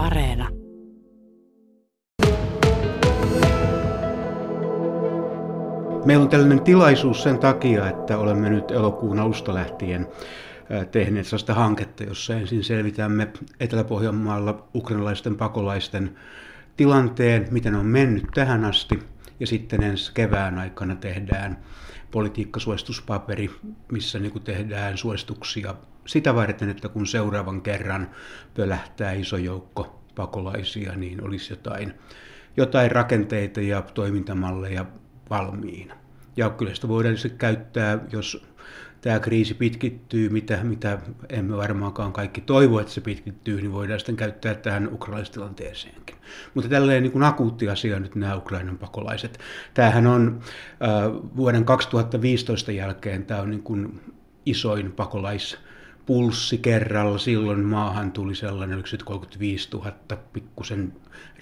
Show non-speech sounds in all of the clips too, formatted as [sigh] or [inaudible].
Areena. Meillä on tällainen tilaisuus sen takia, että olemme nyt elokuun alusta lähtien tehneet sellaista hanketta, jossa ensin selvitämme Etelä-Pohjanmaalla ukrainalaisten pakolaisten tilanteen, miten on mennyt tähän asti, ja sitten ensi kevään aikana tehdään politiikkasuosituspaperi, missä niin tehdään suosituksia sitä varten, että kun seuraavan kerran pölähtää iso joukko pakolaisia, niin olisi jotain, jotain rakenteita ja toimintamalleja valmiina. Ja kyllä sitä voidaan käyttää, jos tämä kriisi pitkittyy, mitä, mitä emme varmaankaan kaikki toivo, että se pitkittyy, niin voidaan sitten käyttää tähän ukrainaistilanteeseenkin. Mutta tällainen niin kuin akuutti asia nyt nämä Ukrainan pakolaiset. Tämähän on äh, vuoden 2015 jälkeen, tämä on niin kuin isoin pakolais pulssi kerralla. Silloin maahan tuli sellainen 35 000, pikkusen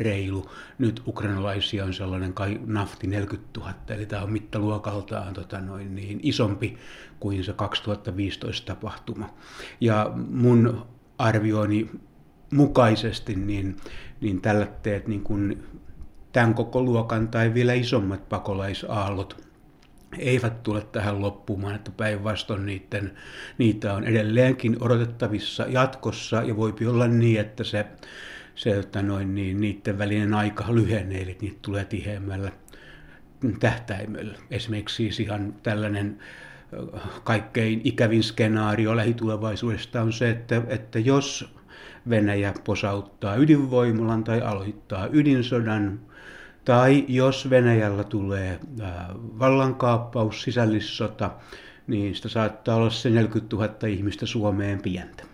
reilu. Nyt ukrainalaisia on sellainen kai nafti 40 000, eli tämä on mittaluokaltaan tota noin, niin isompi kuin se 2015 tapahtuma. Ja mun arvioni mukaisesti, niin, niin tällä teet niin kuin tämän koko luokan tai vielä isommat pakolaisaallot eivät tule tähän loppumaan, että päinvastoin niiden, niitä on edelleenkin odotettavissa jatkossa ja voi olla niin, että se, se että noin, niin niiden välinen aika lyhenee, eli niitä tulee tiheämmällä tähtäimellä. Esimerkiksi siis ihan tällainen kaikkein ikävin skenaario lähitulevaisuudesta on se, että, että jos Venäjä posauttaa ydinvoimalan tai aloittaa ydinsodan, tai jos Venäjällä tulee vallankaappaus, sisällissota, niin sitä saattaa olla se 40 000 ihmistä Suomeen pientä.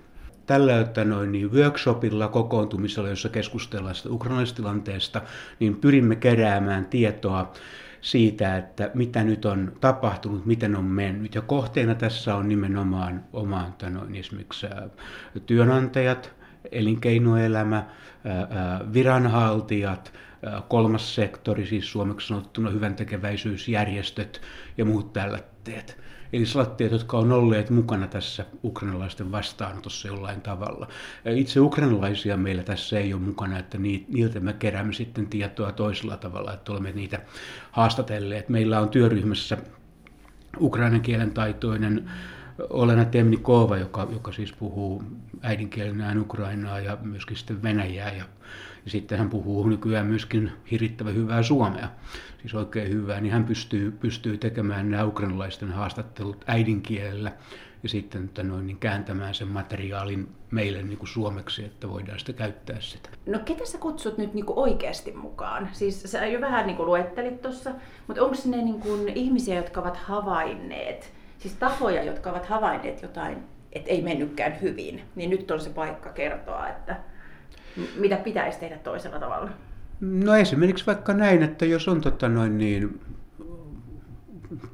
Tällä noin, niin workshopilla, kokoontumisella, jossa keskustellaan sitä ukrainalaistilanteesta, niin pyrimme keräämään tietoa siitä, että mitä nyt on tapahtunut, miten on mennyt. Ja kohteena tässä on nimenomaan omaan noin, esimerkiksi työnantajat, elinkeinoelämä, viranhaltijat, kolmas sektori, siis suomeksi sanottuna hyvän tekeväisyysjärjestöt ja muut tällaiset. Eli salatteet, jotka on olleet mukana tässä ukrainalaisten vastaanotossa jollain tavalla. Itse ukrainalaisia meillä tässä ei ole mukana, että niiltä me keräämme sitten tietoa toisella tavalla, että olemme niitä haastatelleet. Meillä on työryhmässä ukrainan kielen taitoinen Olena Temnikova, joka, joka siis puhuu äidinkielenään Ukrainaa ja myöskin sitten Venäjää. Ja, ja sitten hän puhuu nykyään myöskin hirittävä hyvää suomea, siis oikein hyvää, niin hän pystyy, pystyy tekemään nämä ukrainalaisten haastattelut äidinkielellä ja sitten että noin, niin kääntämään sen materiaalin meille niin kuin suomeksi, että voidaan sitä käyttää sitä. No ketä sä kutsut nyt niin kuin oikeasti mukaan? Siis sä jo vähän niin kuin luettelit tuossa, mutta onko ne niin kuin ihmisiä, jotka ovat havainneet siis tahoja, jotka ovat havainneet jotain, että ei mennytkään hyvin, niin nyt on se paikka kertoa, että mitä pitäisi tehdä toisella tavalla. No esimerkiksi vaikka näin, että jos on tota noin niin,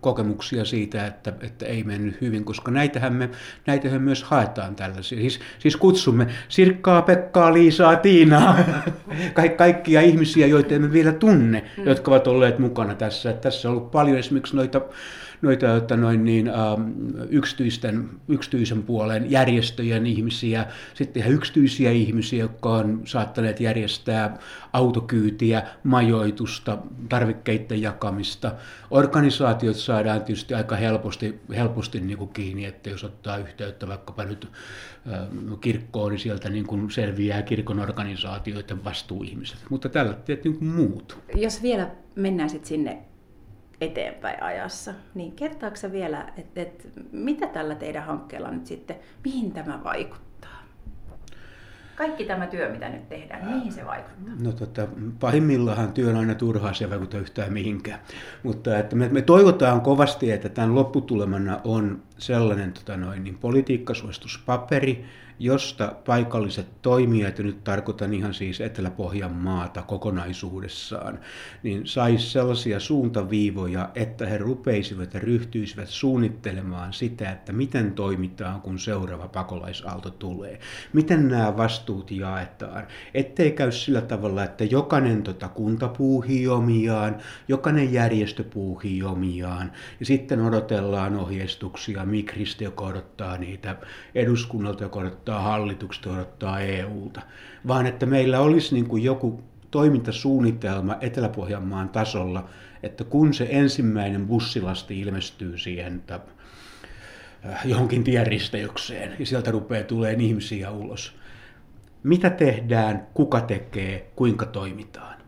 kokemuksia siitä, että, että ei mennyt hyvin, koska näitähän me näitähän myös haetaan tällaisia. Siis, siis kutsumme Sirkkaa, Pekkaa, Liisaa, Tiinaa, [laughs] Ka- kaikkia ihmisiä, joita emme vielä tunne, mm. jotka ovat olleet mukana tässä. Että tässä on ollut paljon esimerkiksi noita noita että noin niin, ähm, yksityisten, yksityisen puolen järjestöjen ihmisiä, sitten ihan yksityisiä ihmisiä, jotka on saattaneet järjestää autokyytiä, majoitusta, tarvikkeiden jakamista. Organisaatiot saadaan tietysti aika helposti, helposti niin kuin kiinni, että jos ottaa yhteyttä vaikkapa nyt ä, ähm, kirkkoon, niin sieltä niin kuin selviää kirkon organisaatioiden vastuuihmiset. Mutta tällä tietysti niin muut. Jos vielä mennään sitten sinne eteenpäin ajassa. Niin kertaako vielä, että et, mitä tällä teidän hankkeella nyt sitten, mihin tämä vaikuttaa? Kaikki tämä työ, mitä nyt tehdään, mihin se vaikuttaa? No tota, pahimmillaan työ on aina turhaa, se ei vaikuta yhtään mihinkään. Mutta että me, me toivotaan kovasti, että tämän lopputulemana on sellainen tota noin, niin politiikkasuosituspaperi, josta paikalliset toimijat, ja nyt tarkoitan ihan siis Etelä-Pohjan maata kokonaisuudessaan, niin saisi sellaisia suuntaviivoja, että he rupeisivat ja ryhtyisivät suunnittelemaan sitä, että miten toimitaan, kun seuraava pakolaisaalto tulee. Miten nämä vastuut jaetaan. Ettei käy sillä tavalla, että jokainen tota kunta puuhii omiaan, jokainen järjestö puuhii omiaan, ja sitten odotellaan ohjeistuksia Migristä, joka odottaa niitä, eduskunnalta, joka odottaa hallitukselta, joka odottaa EUlta, vaan että meillä olisi niin kuin joku toimintasuunnitelma Etelä-Pohjanmaan tasolla, että kun se ensimmäinen bussilasti ilmestyy siihen äh, johonkin tienristeykseen ja sieltä rupeaa tulee ihmisiä ulos, mitä tehdään, kuka tekee, kuinka toimitaan